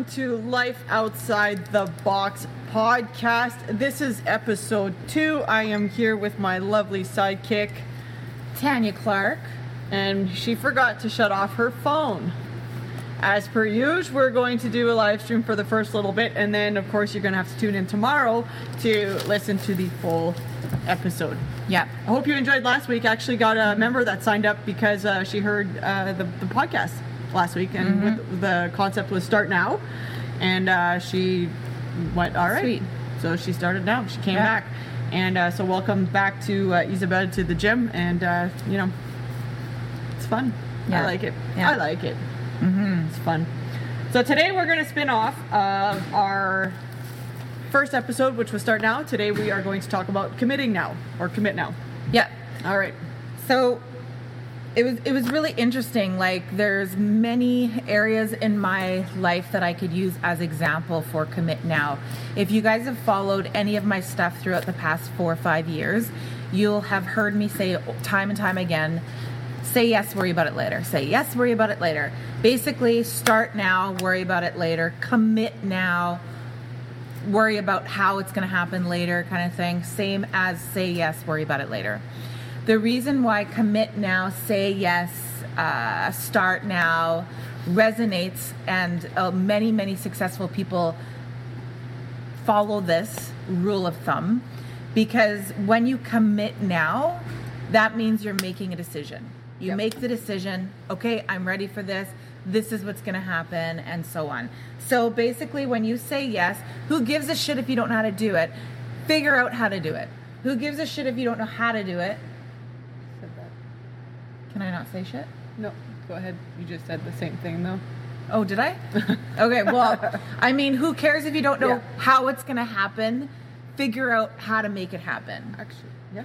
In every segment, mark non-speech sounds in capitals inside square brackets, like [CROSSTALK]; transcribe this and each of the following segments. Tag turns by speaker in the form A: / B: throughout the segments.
A: welcome to Life Outside the Box podcast. This is episode two. I am here with my lovely sidekick,
B: Tanya Clark.
A: and she forgot to shut off her phone. As per usual, we're going to do a live stream for the first little bit, and then, of course, you're going to have to tune in tomorrow to listen to the full episode.
B: Yeah.
A: I hope you enjoyed last week. I actually got a member that signed up because uh, she heard uh, the, the podcast last week, and
B: Mm-hmm.
A: with, the concept was start now, and uh, she went all right.
B: Sweet.
A: So she started now. She came
B: Yeah.
A: back, and uh, so welcome back to uh, Isabel to the gym, and uh, you know, it's fun.
B: Yeah.
A: I like it.
B: Yeah.
A: I like it. Mm-hmm. It's fun. So today we're going to spin off of our first episode, which was start now. Today we are going to talk about committing now or commit now.
B: Yeah.
A: All right.
B: So it was it was really interesting. Like there's many areas in my life that I could use as example for commit now. If you guys have followed any of my stuff throughout the past four or five years, you'll have heard me say time and time again, say yes, worry about it later. Say yes, worry about it later. Basically, start now, worry about it later. Commit now, worry about how it's going to happen later kind of thing same as say yes worry about it later the reason why commit now say yes uh, start now resonates and uh, many many successful people follow this rule of thumb because when you commit now that means you're making a decision. You
A: Yep.
B: make the decision okay i'm ready for this. This is what's going to happen and so on. So basically when you say yes who gives a shit if you don't know how to do it? Figure out how to do it. Who gives a shit if you don't know how to do it can i not say shit
A: No, go ahead. You just said the same thing though.
B: Oh, did I? [LAUGHS] okay, well, I mean, who cares if you don't know
A: Yeah.
B: how it's going to happen? Figure out how to make it happen,
A: Actually, yeah,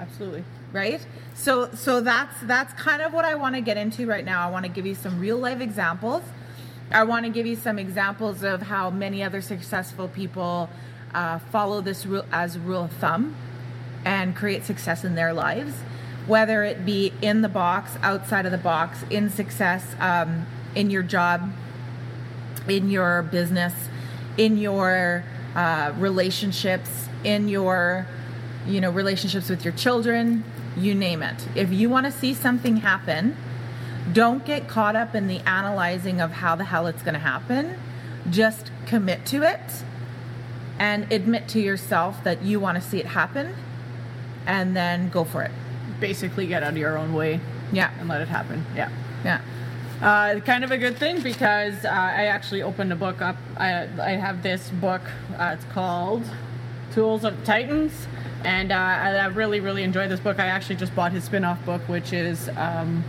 A: absolutely.
B: right? So so that's that's kind of what I want to get into right now. I want to give you some real life examples. I want to give you some examples of how many other successful people uh, follow this rule as rule of thumb and create success in their lives, whether it be in the box, outside of the box, in success, um, in your job, in your business, in your uh, relationships, in your you know relationships with your children, you name it. If you want to see something happen, don't get caught up in the analyzing of how the hell it's going to happen. Just commit to it and admit to yourself that you want to see it happen and then go for it.
A: Basically, get out of your own way
B: Yeah.
A: and let it happen. Yeah.
B: Yeah.
A: Uh, kind of a good thing because uh, I actually opened a book up. I, I have this book. Uh, it's called Tools of Titans, and uh, I, I really, really enjoy this book. I actually just bought his spin-off book, which is um,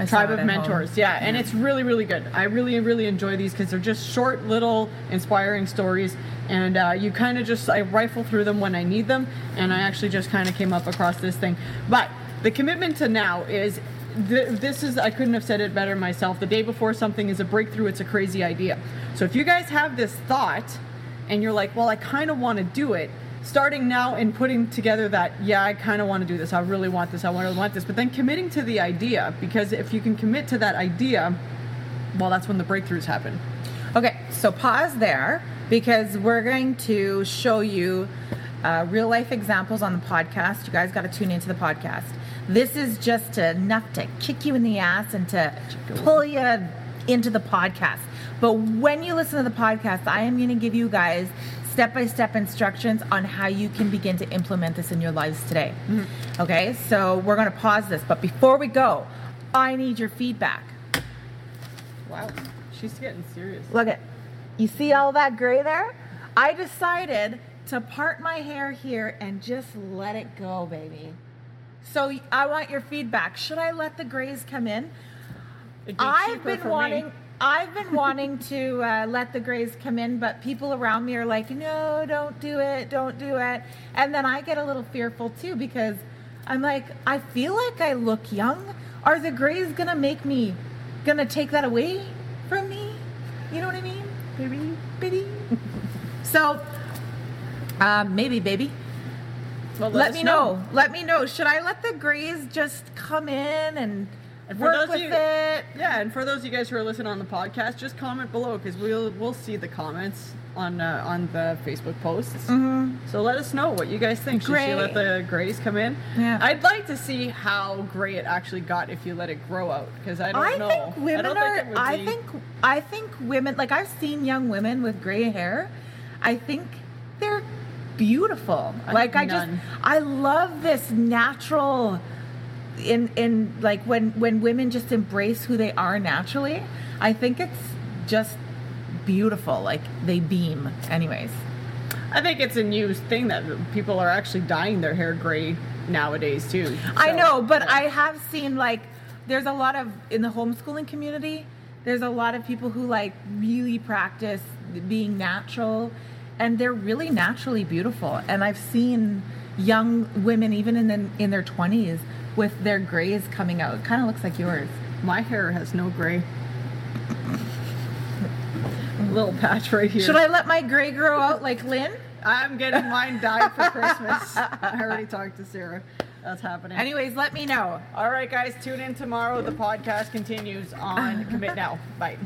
B: I
A: Tribe of Mentors.
B: home.
A: Yeah, and it's really, really good. I really, really enjoy these because they're just short, little, inspiring stories, and uh, you kind of just I rifle through them when I need them, and I actually just kind of came up across this thing. But the commitment to now is. th- This is, I couldn't have said it better myself. The day before something is a breakthrough, it's a crazy idea. So if you guys have this thought and you're like, well, I kind of want to do it, starting now and putting together that, yeah, I kind of want to do this. I really want this. I want to want this. But then committing to the idea, because if you can commit to that idea, well, that's when the breakthroughs happen.
B: Okay, so pause there because we're going to show you uh, real life examples on the podcast. You guys got to tune into the podcast. This is just enough to kick you in the ass and to pull you into the podcast. But when you listen to the podcast, I am going to give you guys step by step instructions on how you can begin to implement this in your lives today. Mm-hmm. Okay, so we're going to pause this. But before we go, I need your feedback.
A: Wow, she's getting serious.
B: Look at, you see all that gray there? I decided to part my hair here and just let it go, baby. So I want your feedback. Should I let the grays come in?
A: Be
B: I've been
A: me.
B: I've been wanting to uh, let the grays come in, but people around me are like, "No, don't do it, don't do it." And then I get a little fearful too because I'm like, I feel like I look young. Are the grays gonna make me, gonna take that away from me? You know what I mean, baby, baby. so, um, maybe, baby.
A: Well,
B: Let,
A: us
B: me know. Let me know. Should I let the grays just come in and
A: And for
B: work
A: those
B: with
A: you-
B: it.
A: Yeah, and for those of you guys who are listening on the podcast, just comment below because we'll we'll see the comments on uh, on the Facebook posts. Mm-hmm. So let us know what you guys think. Should she let the grays come in?
B: Yeah.
A: I'd like to see how gray it actually got if you let it grow out because I don't
B: I
A: know.
B: think women
A: I don't
B: are.
A: think
B: I think. I think women. Like I've seen young women with gray hair. I think they're beautiful.
A: I
B: like I just. I love this natural. In in like when when women just embrace who they are naturally. I think it's just beautiful. Like they beam. Anyways.
A: I think it's a new thing that people are actually dyeing their hair gray nowadays too.
B: I know, but. I have seen like there's a lot of in the homeschooling community. There's a lot of people who like really practice being natural, and they're really naturally beautiful. And I've seen young women, even in the, in their 20s, with their grays coming out. It kind of looks like yours.
A: my hair has no gray. Little patch right here.
B: Should I let my gray grow out like Lynn?
A: I'm getting mine dyed for Christmas. [LAUGHS] I already talked to Sarah. That's happening.
B: Anyways, let me know.
A: All right, guys, tune in tomorrow. The podcast continues on [LAUGHS] Commit Now. Bye.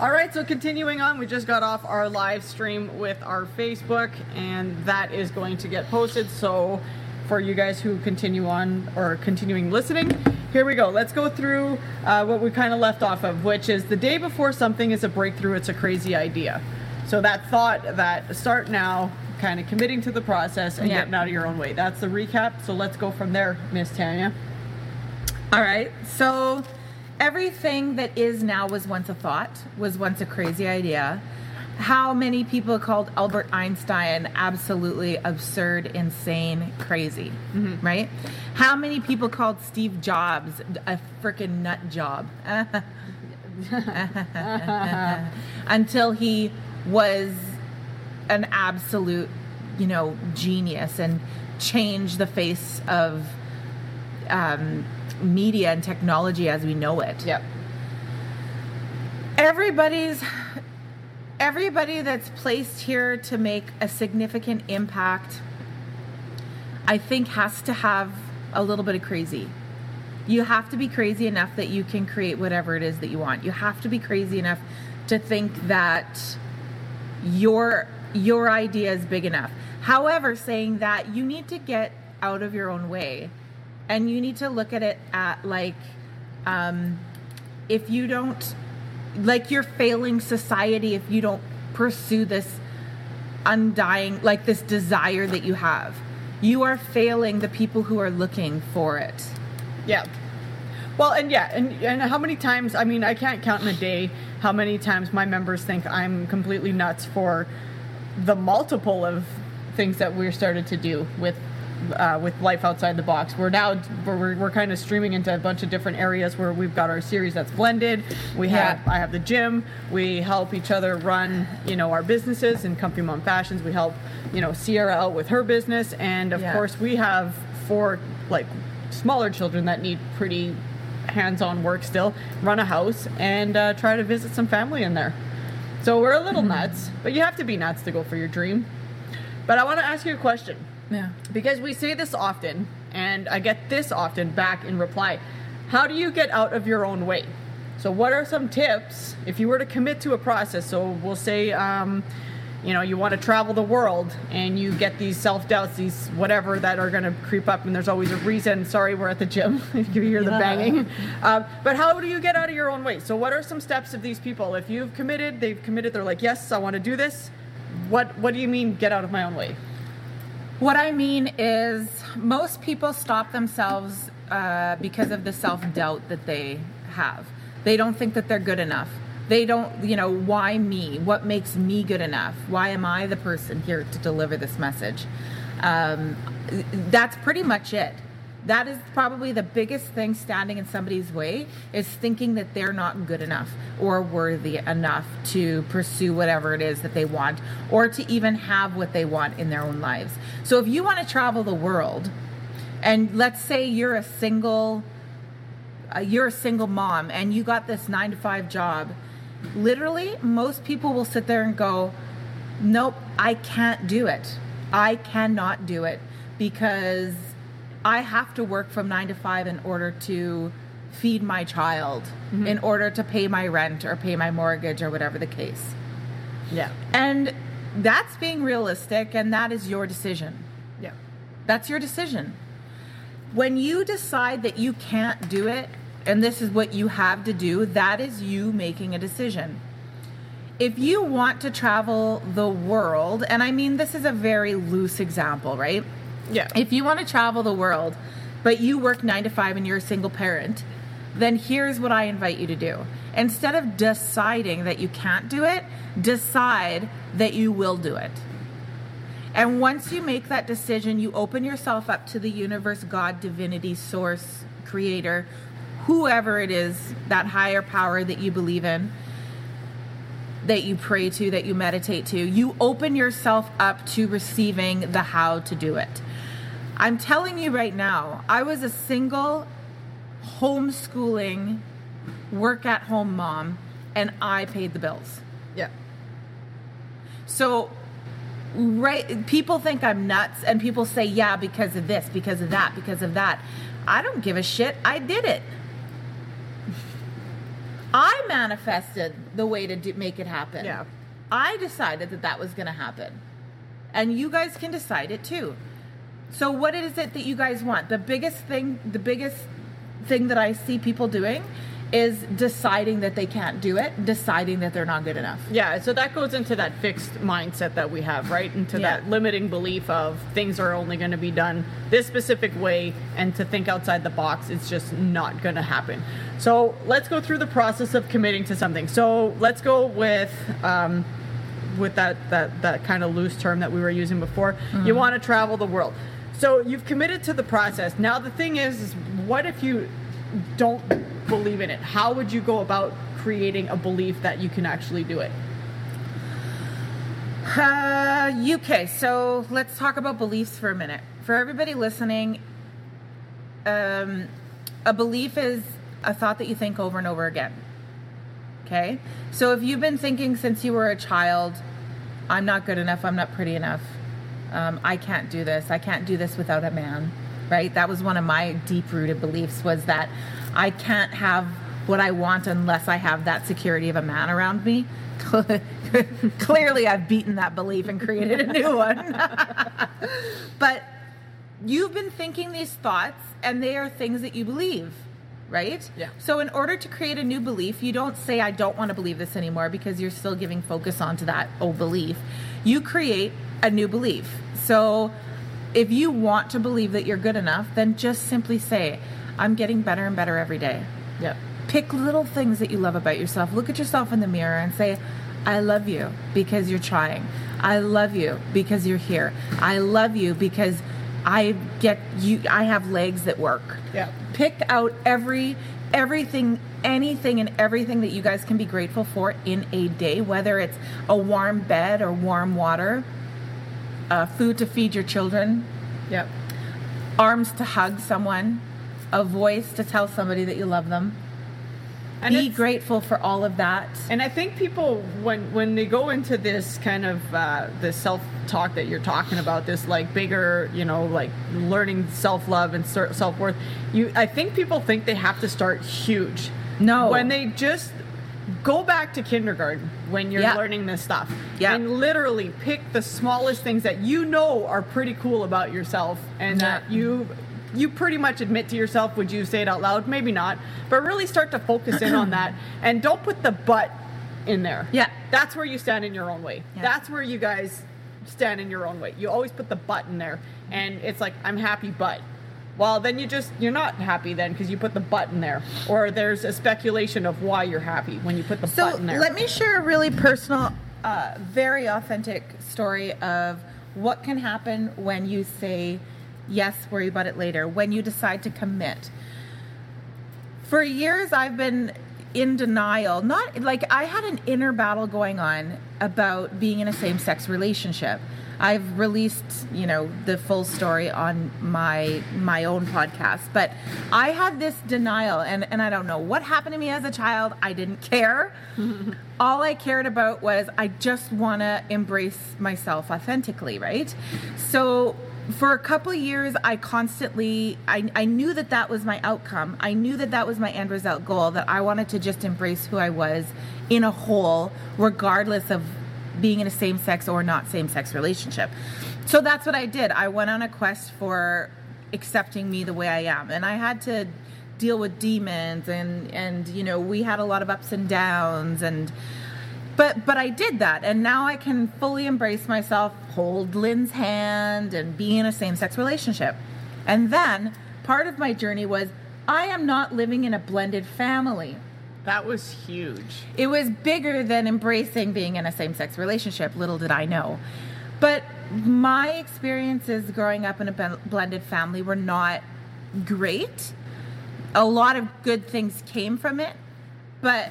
A: All right, so continuing on, we just got off our live stream with our Facebook, and that is going to get posted. So, for you guys who continue on or continuing listening, here we go. Let's go through uh, what we kind of left off of, which is the day before something is a breakthrough, it's a crazy idea. So, that thought that start now, kind of committing to the process and
B: Yeah.
A: getting out of your own way. That's the recap. So, let's go from there, Miss Tanya.
B: All right. So everything that is now was once a thought, was once a crazy idea. How many people called Albert Einstein absolutely absurd, insane, crazy, right? How many people called Steve Jobs a freaking nut job? [LAUGHS] Until he was an absolute, you know, genius and changed the face of um, media and technology as we know it.
A: Yep.
B: Everybody's everybody that's placed here to make a significant impact I think has to have a little bit of crazy. You have to be crazy enough that you can create whatever it is that you want. You have to be crazy enough to think that your your idea is big enough. However, saying that you need to get out of your own way and you need to look at it at like um, if you don't like you're failing society if you don't pursue this undying like this desire that you have you are failing the people who are looking for it
A: Yeah. Well, and yeah, and, and how many times, I mean, I can't count in a day how many times my members think I'm completely nuts for the multiple of things that we're started to do with uh, with life outside the box. We're now we're, we're kind of streaming into a bunch of different areas where we've got our series that's blended. We have I have the gym. We help each other run, you know, our businesses in Comfy Mom Fashions. We help, you know, Sierra out with her business, and of
B: Yeah.
A: course we have four like smaller children that need pretty hands-on work still. Run a house and uh, try to visit some family in there. So we're a little nuts, but you have to be nuts to go for your dream. But I want to ask you a question
B: yeah
A: because we say this often, and I get this often back in reply. How do you get out of your own way? So, what are some tips if you were to commit to a process? So, we'll say, um, you know, you want to travel the world and you get these self doubts, these whatever that are going to creep up, and there's always a reason. Sorry, we're at the gym [LAUGHS] if you hear the banging. Um, but how do you get out of your own way? So, what are some steps of these people? If you've committed, they've committed, they're like, yes, I want to do this. What What do you mean, get out of my own way?
B: What I mean is, most people stop themselves uh, because of the self doubt that they have. They don't think that they're good enough. They don't, you know, why me? What makes me good enough? Why am I the person here to deliver this message? Um, that's pretty much it. That is probably the biggest thing standing in somebody's way is thinking that they're not good enough or worthy enough to pursue whatever it is that they want or to even have what they want in their own lives. So if you want to travel the world and let's say you're a single uh, you're a single mom and you got this 9 to 5 job, literally most people will sit there and go, "Nope, I can't do it. I cannot do it because I have to work from nine to five in order to feed my child, mm-hmm. in order to pay my rent or pay my mortgage or whatever the case.
A: Yeah.
B: And that's being realistic, and that is your decision.
A: Yeah.
B: That's your decision. When you decide that you can't do it, and this is what you have to do, that is you making a decision. If you want to travel the world, and I mean, this is a very loose example, right?
A: Yeah.
B: If you want to travel the world, but you work nine to five and you're a single parent, then here's what I invite you to do. Instead of deciding that you can't do it, decide that you will do it. And once you make that decision, you open yourself up to the universe, God, divinity, source, creator, whoever it is, that higher power that you believe in, that you pray to, that you meditate to. You open yourself up to receiving the how to do it. I'm telling you right now, I was a single homeschooling, work at home mom, and I paid the bills.
A: Yeah.
B: So, right, people think I'm nuts, and people say, yeah, because of this, because of that, because of that. I don't give a shit. I did it. I manifested the way to do, make it happen.
A: Yeah.
B: I decided that that was going to happen. And you guys can decide it too. So, what is it that you guys want? The biggest thing, the biggest thing that I see people doing is deciding that they can't do it, deciding that they're not good enough.
A: Yeah, so that goes into that fixed mindset that we have, right? Into
B: Yeah.
A: that limiting belief of things are only going to be done this specific way, and to think outside the box, it's just not going to happen. So let's go through the process of committing to something. So let's go with. Um, with that, that, that kind of loose term that we were using before, you want to travel the world. So you've committed to the process. Now the thing is, is what if you don't believe in it? How would you go about creating a belief that you can actually do it?
B: Uh, UK. So let's talk about beliefs for a minute. For everybody listening, um, a belief is a thought that you think over and over again. Okay? So if you've been thinking since you were a child, I'm not good enough, I'm not pretty enough, um, I can't do this, I can't do this without a man, right? That was one of my deep rooted beliefs was that I can't have what I want unless I have that security of a man around me. [LAUGHS] Clearly, I've beaten that belief and created a new one. [LAUGHS] but you've been thinking these thoughts, and they are things that you believe, right?
A: Yeah.
B: So, in order to create a new belief, you don't say, I don't want to believe this anymore because you're still giving focus onto that old belief. You create a new belief. So, if you want to believe that you're good enough, then just simply say, I'm getting better and better every day.
A: Yeah.
B: Pick little things that you love about yourself. Look at yourself in the mirror and say, I love you because you're trying. I love you because you're here. I love you because I get you I have legs that work.
A: Yeah.
B: Pick out every everything anything and everything that you guys can be grateful for in a day, whether it's a warm bed or warm water, uh, food to feed your children,
A: Yep.
B: arms to hug someone, a voice to tell somebody that you love them.
A: And
B: Be grateful for all of that.
A: And I think people, when when they go into this kind of uh, this self talk that you're talking about, this like bigger, you know, like learning self love and self worth, you, I think people think they have to start huge.
B: No.
A: when they just go back to kindergarten when you're
B: Yeah.
A: learning this stuff,
B: Yeah.
A: and literally pick the smallest things that you know are pretty cool about yourself, and that you you pretty much admit to yourself would you say it out loud maybe not but really start to focus in on that [CLEARS THROAT] and don't put the but in there
B: Yeah.
A: that's where you stand in your own way
B: Yeah.
A: that's where you guys stand in your own way you always put the but in there and it's like i'm happy but well then you just you're not happy then because you put the button there or there's a speculation of why you're happy when you put the
B: So
A: but in there
B: let me share a really personal, uh, very authentic story of what can happen when you say yes, worry about it later, when you decide to commit. For years, I've been in denial. Not like I had an inner battle going on about being in a same sex relationship. I've released, you know, the full story on my my own podcast, but I had this denial and and I don't know what happened to me as a child. I didn't care. [LAUGHS] All I cared about was I just want to embrace myself authentically, right? So for a couple years i constantly I, I knew that that was my outcome i knew that that was my end result goal that i wanted to just embrace who i was in a whole regardless of being in a same-sex or not same-sex relationship so that's what i did i went on a quest for accepting me the way i am and i had to deal with demons and and you know we had a lot of ups and downs and but but I did that and now I can fully embrace myself, hold Lynn's hand and be in a same-sex relationship. And then part of my journey was I am not living in a blended family.
A: That was huge.
B: It was bigger than embracing being in a same-sex relationship, little did I know. But my experiences growing up in a blended family were not great. A lot of good things came from it, but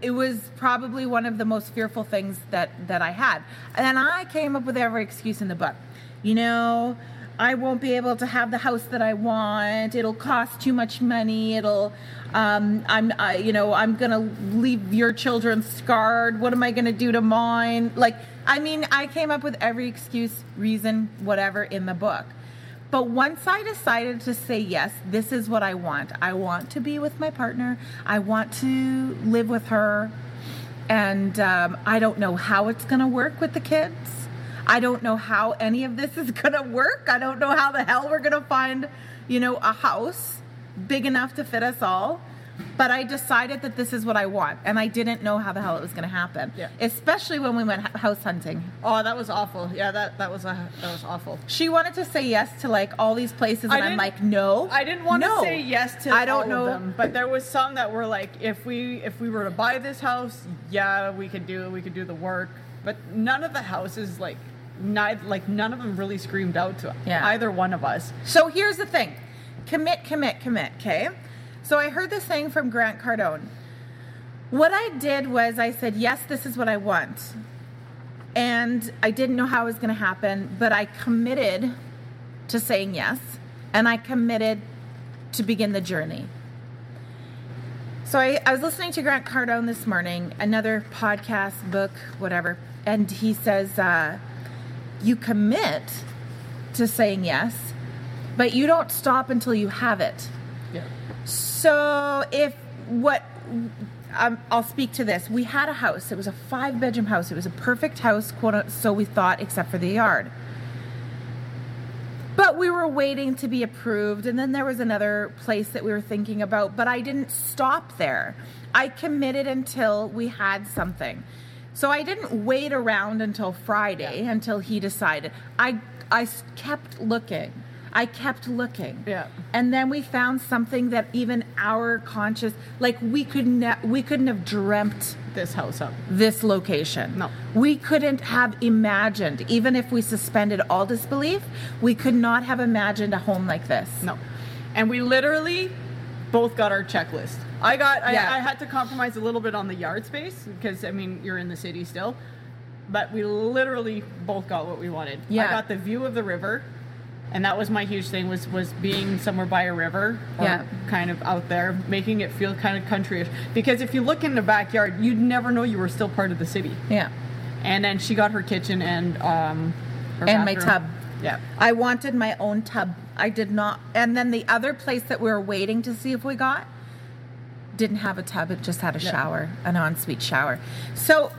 B: it was probably one of the most fearful things that that I had. And I came up with every excuse in the book. You know, I won't be able to have the house that I want. It'll cost too much money. It'll, um, I'm, I, you know, I'm gonna leave your children scarred. What am I gonna do to mine? Like, I mean, I came up with every excuse, reason, whatever in the book. But once I decided to say, yes, this is what I want, I want to be with my partner, I want to live with her, and um, I don't know how it's to work with the kids. I don't know how any of this is going to work. I don't know how the hell we're going to find, you know, a house big enough to fit us all. But I decided that this is what I want, and I didn't know how the hell it was going to happen.
A: Yeah.
B: Especially when we went house hunting.
A: Oh, that was awful. Yeah, that that was a, that was awful.
B: She wanted to say yes to like all these places, and I'm like, no.
A: I didn't want
B: no.
A: to say yes to
B: I don't
A: all
B: know.
A: of them, but there was some that were like, if we if we were to buy this house, yeah, we could do it. We could do the work. But none of the houses like, neither like none of them really screamed out to
B: Yeah.
A: either one of us.
B: So here's the thing commit, commit, commit, okay? So I heard this thing from Grant Cardone. What I did was I said, yes, this is what I want. And I didn't know how it was going to happen, but I committed to saying yes, and I committed to begin the journey. So I, I was listening to Grant Cardone this morning, another podcast, book, whatever, and he says, uh, you commit to saying yes, but you don't stop until you have it.
A: Yeah.
B: So if what um, I'll speak to this. We had a house. It was a five bedroom house. It was a perfect house, quote. So we thought, except for the yard. But we were waiting to be approved, and then there was another place that we were thinking about. But I didn't stop there. I committed until we had something. So I didn't wait around until Friday until he decided. I I kept looking. I kept looking.
A: Yeah.
B: And then we found something that even our conscious, like we could ne- we couldn't have dreamt
A: This house up.
B: this location.
A: No.
B: We couldn't have imagined, even if we suspended all disbelief, we could not have imagined a home like this.
A: No. And we literally both got our checklist. I got I,
B: Yeah.
A: I had to compromise a little bit on the yard space because I mean you're in the city still. But we literally both got what we wanted.
B: Yeah.
A: I got the view of the river. And that was my huge thing was was being somewhere by a river or
B: Yeah.
A: kind of out there, making it feel kind of countryish. Because if you look in the backyard, you'd never know you were still part of the city.
B: Yeah.
A: And then she got her kitchen and um her
B: And my tub.
A: Yeah.
B: I wanted my own tub. I did not. And then the other place that we were waiting to see if we got didn't have a tub. It just had a shower, an ensuite shower. So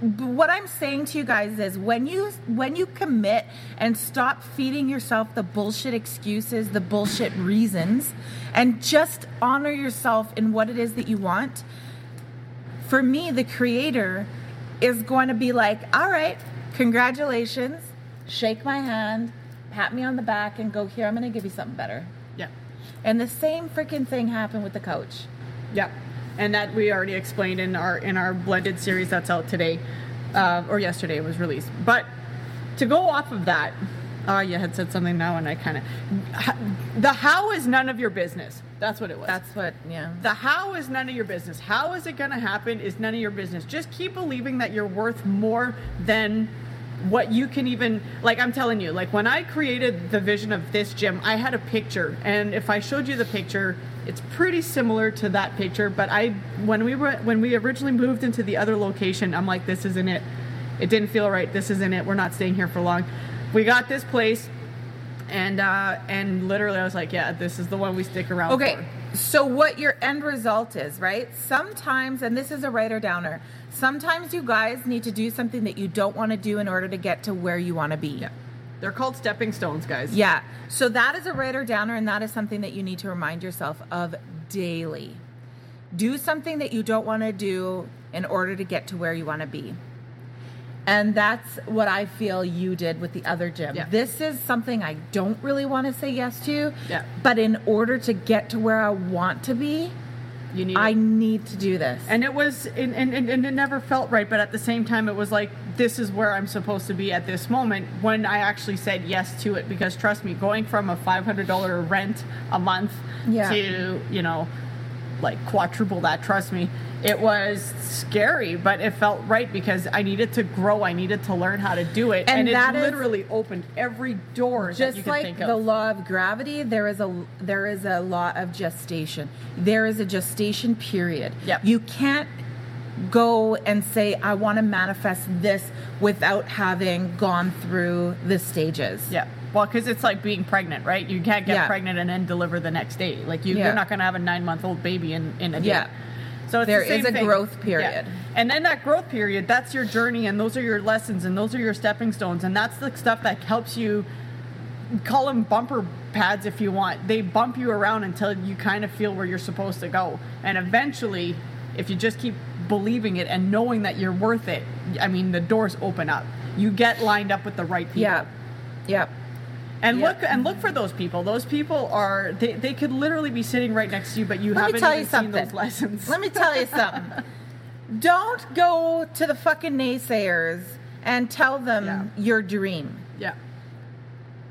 B: what I'm saying to you guys is when you when you commit and stop feeding yourself the bullshit excuses, the bullshit reasons, and just honor yourself in what it is that you want. For me, the creator is going to be like, "All right, congratulations. Shake my hand, pat me on the back and go here, I'm going to give you something better."
A: Yeah.
B: And the same freaking thing happened with the coach.
A: Yeah, and that we already explained in our in our blended series that's out today, uh, or yesterday it was released. But to go off of that, oh, you had said something now, and I kind of the how is none of your business. That's what it was.
B: That's what, yeah.
A: the how is none of your business. How is it going to happen is none of your business. Just keep believing that you're worth more than what you can even like I'm telling you like when I created the vision of this gym I had a picture. And if I showed you the picture it's pretty similar to that picture. But I when we were when we originally moved into the other location I'm like this isn't it. It didn't feel right. This isn't it. We're not staying here for long. We got this place And uh, and literally, I was like, yeah, this is the one we stick around
B: Okay,
A: for.
B: So what your end result is, right? Sometimes, and this is a writer downer, sometimes you guys need to do something that you don't want to do in order to get to where you want to be.
A: Yeah, they're called stepping stones, guys.
B: Yeah. So that is a writer downer, and that is something that you need to remind yourself of daily. Do something that you don't want to do in order to get to where you want to be. And that's what I feel you did with the other gym.
A: Yeah.
B: This is something I don't really want to say yes to.
A: Yeah.
B: But in order to get to where I want to be,
A: you need.
B: I need to do this.
A: and it was, and, and, and it never felt right, but at the same time, it was like this is where I'm supposed to be at this moment when I actually said yes to it. Because trust me, going from a five hundred dollar rent a month
B: Yeah.
A: to you know, like quadruple that. Trust me, it was scary, but it felt right because I needed to grow. I needed to learn how to do it,
B: And
A: and,
B: that
A: it literally opened every door that you
B: just like the law of gravity there is a there is a law of gestation there is a gestation period
A: Yep.
B: you can't go and say i want to manifest this without having gone through the stages
A: Yeah. Well, because it's like being pregnant, right? You can't get
B: Yeah.
A: pregnant and then deliver the next day. Like you,
B: Yeah.
A: you're not going to have a nine month old baby in in a day.
B: Yeah.
A: So it's
B: There
A: the
B: is a
A: thing.
B: growth period.
A: And then that growth period, that's your journey, and those are your lessons, and those are your stepping stones, and that's the stuff that helps you. Call them bumper pads if you want. They bump you around until you kind of feel where you're supposed to go, and eventually, if you just keep believing it and knowing that you're worth it, I mean, the doors open up. You get lined up with the right people.
B: yeah yeah
A: And
B: Yeah.
A: look and look for those people. Those people are they, they could literally be sitting right next to you, but you
B: let
A: haven't even
B: you
A: seen those lessons.
B: let me tell you something [LAUGHS] don't go to the fucking naysayers and tell them
A: Yeah.
B: your dream
A: yeah.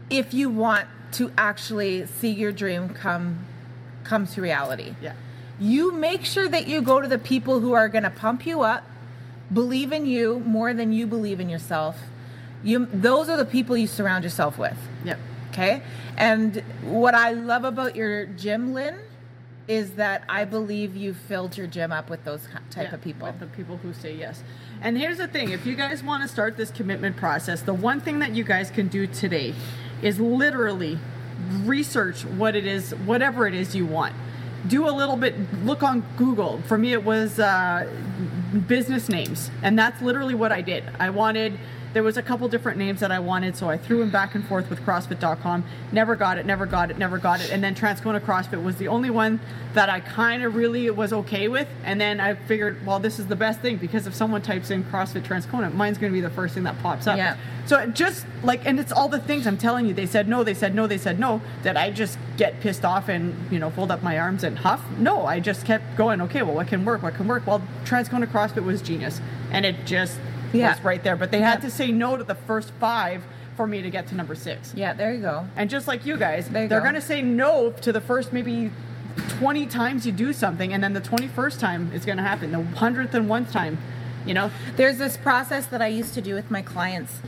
B: if you want to actually see your dream come come to reality.
A: Yeah.
B: You make sure that you go to the people who are going to pump you up, believe in you more than you believe in yourself. You those are the people you surround yourself with.
A: Yeah.
B: Okay? And what I love about your gym, Lynn, is that I believe you filled your gym up with those type
A: Yeah,
B: of people.
A: With the people who say yes. And here's the thing if you guys want to start this commitment process, the one thing that you guys can do today is literally research what it is, whatever it is you want. Do a little bit, look on Google. For me, it was uh, business names. And that's literally what I did. I wanted. There was a couple different names that I wanted, so I threw them back and forth with CrossFit.com. Never got it, never got it, never got it. And then Transcona CrossFit was the only one that I kind of really was okay with. And then I figured, well, this is the best thing because if someone types in CrossFit Transcona, mine's going to be the first thing that pops up.
B: Yeah.
A: So it just like, and it's all the things I'm telling you. They said no, they said no, they said no. Did I just get pissed off and you know fold up my arms and huff? No, I just kept going. Okay, well, what can work? What can work? Well, Transcona CrossFit was genius, and it just
B: Yeah.
A: was right there. But they had to say no to the first five for me to get to number six.
B: yeah, there you go.
A: And just like you guys,
B: you
A: they're
B: go.
A: going to say no to the first maybe 20 times you do something, and then the 21st time it's going to happen. The 100th and one time, you know?
B: There's this process that I used to do with my clients,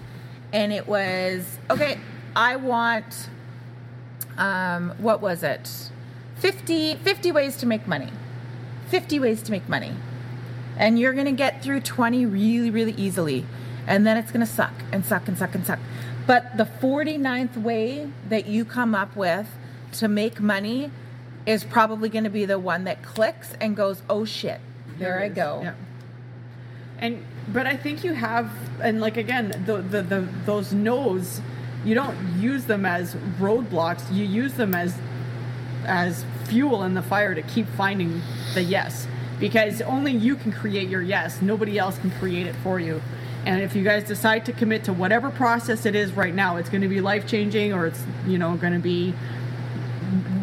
B: and it was okay, I want, um, what was it? 50, 50 ways to make money. 50 ways to make money. And you're going to get through 20 really, really easily. And then it's going to suck and suck and suck and suck. But the 49th way that you come up with to make money is probably going to be the one that clicks and goes, oh shit, there I go.
A: Yeah. And but I think you have, and like again, the, the the those no's, you don't use them as roadblocks. You use them as as fuel in the fire to keep finding the yes, because only you can create your yes. Nobody else can create it for you. And if you guys decide to commit to whatever process it is right now, it's going to be life changing, or it's you know going to be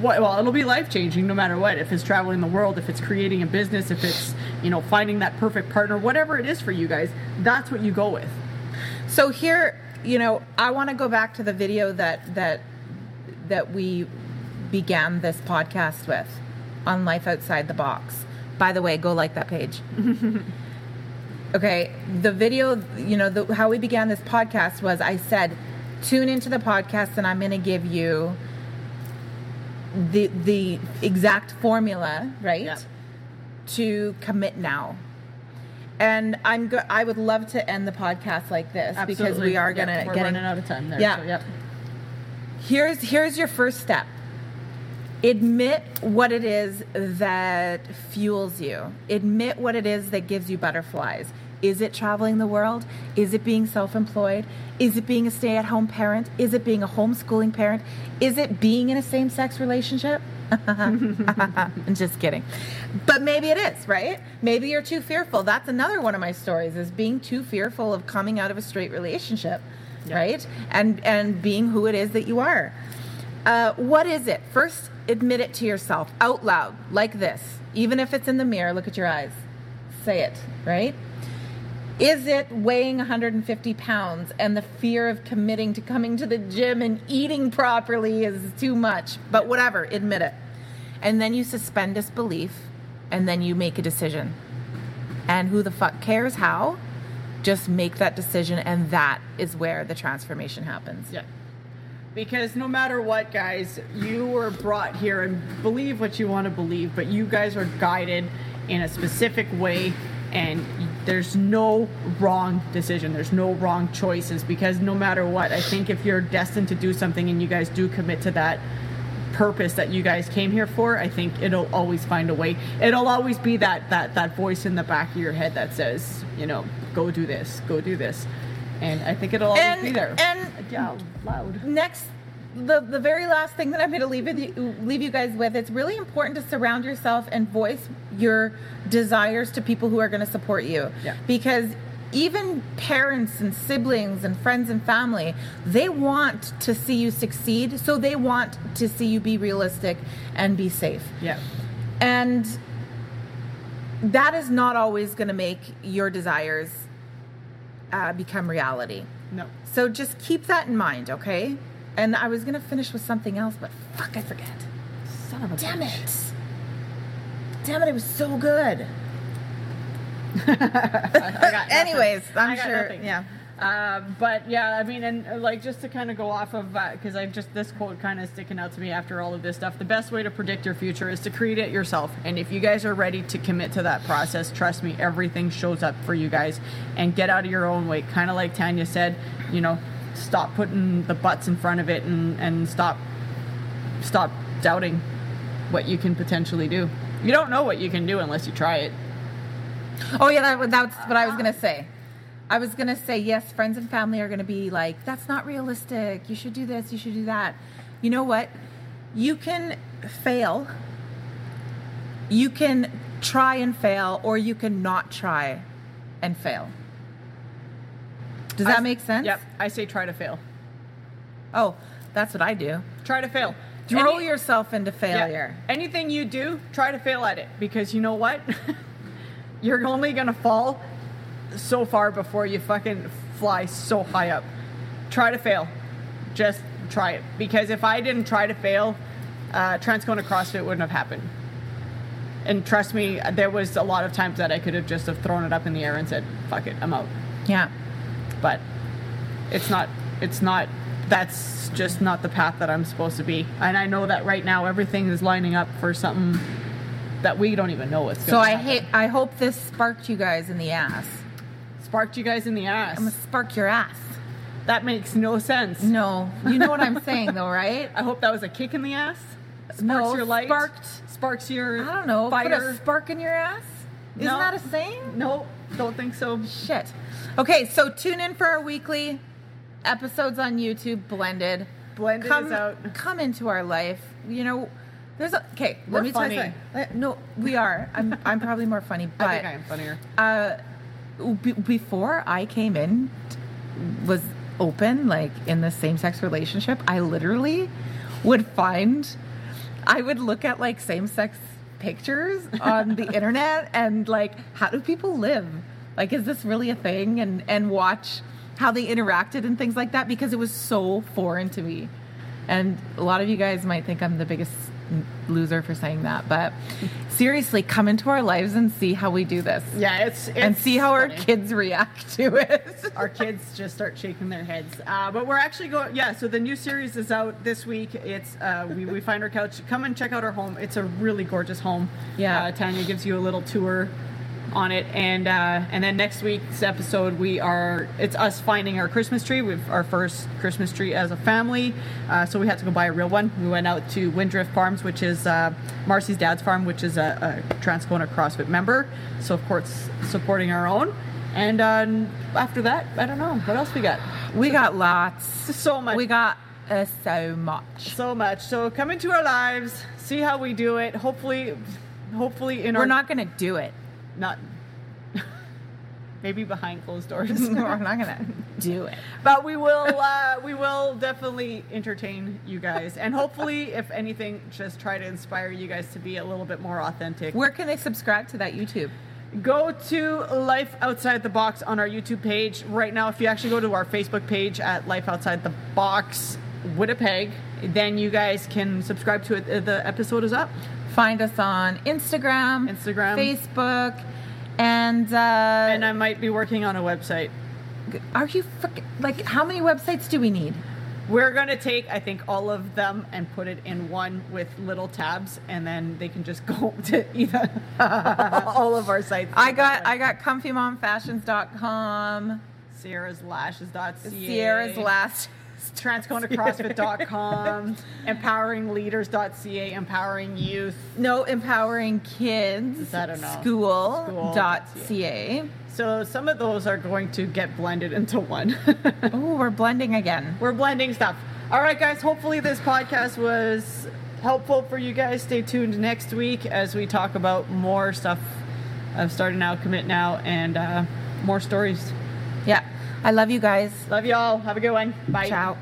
A: what, well, it'll be life changing no matter what. If it's traveling the world, if it's creating a business, if it's you know finding that perfect partner, whatever it is for you guys, that's what you go with.
B: So here, you know, I want to go back to the video that that that we began this podcast with on life outside the box. By the way, go like that page. [LAUGHS] okay, the video, you know, the, how we began this podcast was I said, tune into the podcast, and I'm going to give you the the exact formula, right?
A: Yeah.
B: To commit now. And I'm go- I would love to end the podcast like this because we are gonna
A: we're
B: get
A: running out of time there.
B: Yeah.
A: So, yep.
B: here's here's your first step admit what it is that fuels you admit what it is that gives you butterflies is it traveling the world is it being self-employed is it being a stay-at-home parent is it being a homeschooling parent is it being in a same-sex relationship [LAUGHS] I'm just kidding. But maybe it is, right? Maybe you're too fearful. That's another one of my stories is being too fearful of coming out of a straight relationship, right? And and being who it is that you are. Uh, what is it? First, admit it to yourself out loud, like this. Even if it's in the mirror, look at your eyes. Say it, right? Is it weighing 150 pounds and the fear of committing to coming to the gym and eating properly is too much? But whatever, admit it. And then you suspend disbelief and then you make a decision. And who the fuck cares how? Just make that decision, and that is where the transformation happens.
A: Yeah. Because no matter what, guys, you were brought here and believe what you want to believe, but you guys are guided in a specific way, and there's no wrong decision. There's no wrong choices because no matter what, I think if you're destined to do something and you guys do commit to that purpose that you guys came here for, I think it'll always find a way. It'll always be that that that voice in the back of your head that says, you know, go do this, go do this. And I think it'll always
B: And-
A: be there.
B: and-
A: yeah, loud.
B: next the the very last thing that I'm going to leave with you leave you guys with it's really important to surround yourself and voice your desires to people who are going to support you
A: Yeah.
B: because even parents and siblings and friends and family they want to see you succeed so they want to see you be realistic and be safe
A: Yeah.
B: and that is not always going to make your desires uh, become reality
A: No.
B: so just keep that in mind, okay? And I was gonna finish with something else, but fuck, I forget.
A: Son of a
B: Damn
A: bitch.
B: it! Damn it, it was so good. [LAUGHS]
A: I got.
B: Anyways, I'm
A: I
B: sure.
A: nothing.
B: Yeah.
A: Uh, but yeah, I mean, and uh, like just to kind of go off of because I've just this quote kind of sticking out to me after all of this stuff. The best way to predict your future is to create it yourself. And if you guys are ready to commit to that process, trust me, everything shows up for you guys. And get out of your own way. Kind of like Tanya said, you know, stop putting the butts in front of it and and stop stop doubting what you can potentially do. You don't know what you can do unless you try it.
B: Oh yeah, that, that's what I was gonna say. I was gonna say yes. Friends and family are gonna be like, "That's not realistic. You should do this. You should do that." You know what? You can fail. You can try and fail, or you can not try and fail. Does that
A: I-
B: make sense?
A: Yep. I say try to fail.
B: Oh, that's what I do.
A: Try to fail.
B: Throw
A: Any-
B: yourself into
A: yeah,
B: failure.
A: anything you do, try to fail at it because you know what? [LAUGHS] You're only gonna fall so far before you fucking fly so high up. Try to fail. Just try it because if I didn't try to fail, uh, Transcona CrossFit wouldn't have happened. And trust me, there was a lot of times that I could have just have thrown it up in the air and said, "Fuck it, I'm out."
B: Yeah.
A: but it's not it's not that's just not the path that I'm supposed to be. And I know that right now everything is lining up for something that we don't even know what's
B: So
A: gonna
B: I
A: happen.
B: hate. I hope this sparked you guys in the ass.
A: Sparked you guys in the ass.
B: I'm gonna spark your ass.
A: that makes no sense.
B: No, you know what I'm saying though, right? [LAUGHS]
A: I hope that was a kick in the ass. Sparks
B: No,
A: your light.
B: sparked-
A: Sparks your
B: I don't know. Put a spark in your ass. Isn't
A: No.
B: that a saying?
A: no, don't think so.
B: Shit. Okay, so tune in for our weekly episodes on YouTube, blended.
A: Blended
B: come,
A: is out.
B: Come into our life. You know, there's a okay.
A: We're
B: let me
A: funny.
B: tell you something. Uh, No, we are. I'm. I'm probably more funny, but [LAUGHS]
A: I think I am funnier.
B: uh, b- before I came in, was open like in the same sex relationship. I literally would find, I would look at like same sex pictures [LAUGHS] on the internet and like, how do people live? Like, is this really a thing? And and watch how they interacted and things like that because it was so foreign to me. And a lot of you guys might think I'm the biggest loser for saying that, but seriously, come into our lives and see how we do this
A: Yeah, it's, it's
B: and see how our kids react to it. [LAUGHS]
A: our kids just start shaking their heads. Uh, but we're actually going. Yeah, so the new series is out this week. It's uh, we we find our couch. Come and check out our home. It's a really gorgeous home.
B: Yeah.
A: uh, Tanya gives you a little tour. On it, and uh, and then next week's episode we are it's us finding our Christmas tree. We've our first Christmas tree as a family, uh, so we had to go buy a real one. We went out to Windrift Farms, which is uh, Marcy's dad's farm, which is a, a Transcona CrossFit member. So of course supporting our own. And uh, after that, I don't know what else we got.
B: We got lots. [LAUGHS]
A: So much.
B: We got uh, so much.
A: so much. So come into our lives, see how we do it. Hopefully, hopefully in
B: We're
A: our
B: not going to do it.
A: Not [LAUGHS] maybe behind closed doors. [LAUGHS]
B: We're not to [LAUGHS] do it.
A: but we will uh, we will definitely entertain you guys and hopefully if anything just try to inspire you guys to be a little bit more authentic
B: Where can they subscribe to that YouTube?
A: go to life outside the box on our youtube page right now if you actually go to our facebook page at life outside the box winnipeg then you guys can subscribe to it Uh, the episode is up
B: Find us on Instagram,
A: Instagram.
B: Facebook, and uh,
A: and i might be working on a website
B: are you frick- like how many websites do we need?
A: We're gonna take, I think, all of them and put it in one with little tabs, and then they can just [LAUGHS] go to either [LAUGHS] all of our sites.
B: I got I got comfymomfashions.com,
A: Sierra's Lashes.ca,
B: Sierra's last
A: TransconaCrossFit.com, [LAUGHS] EmpoweringLeaders.ca, Empowering Youth.
B: no empowering kids
A: I don't know.
B: school
A: School
B: dot
A: dot
B: ca.
A: So some of those are going to get blended into one. [LAUGHS]
B: Oh, we're blending again.
A: We're blending stuff. All right, guys. Hopefully, this podcast was helpful for you guys. Stay tuned next week as we talk about more stuff of starting out, commit now, and uh, more stories.
B: Yeah. I love you guys.
A: Love y'all. Have a good one. Bye.
B: Ciao.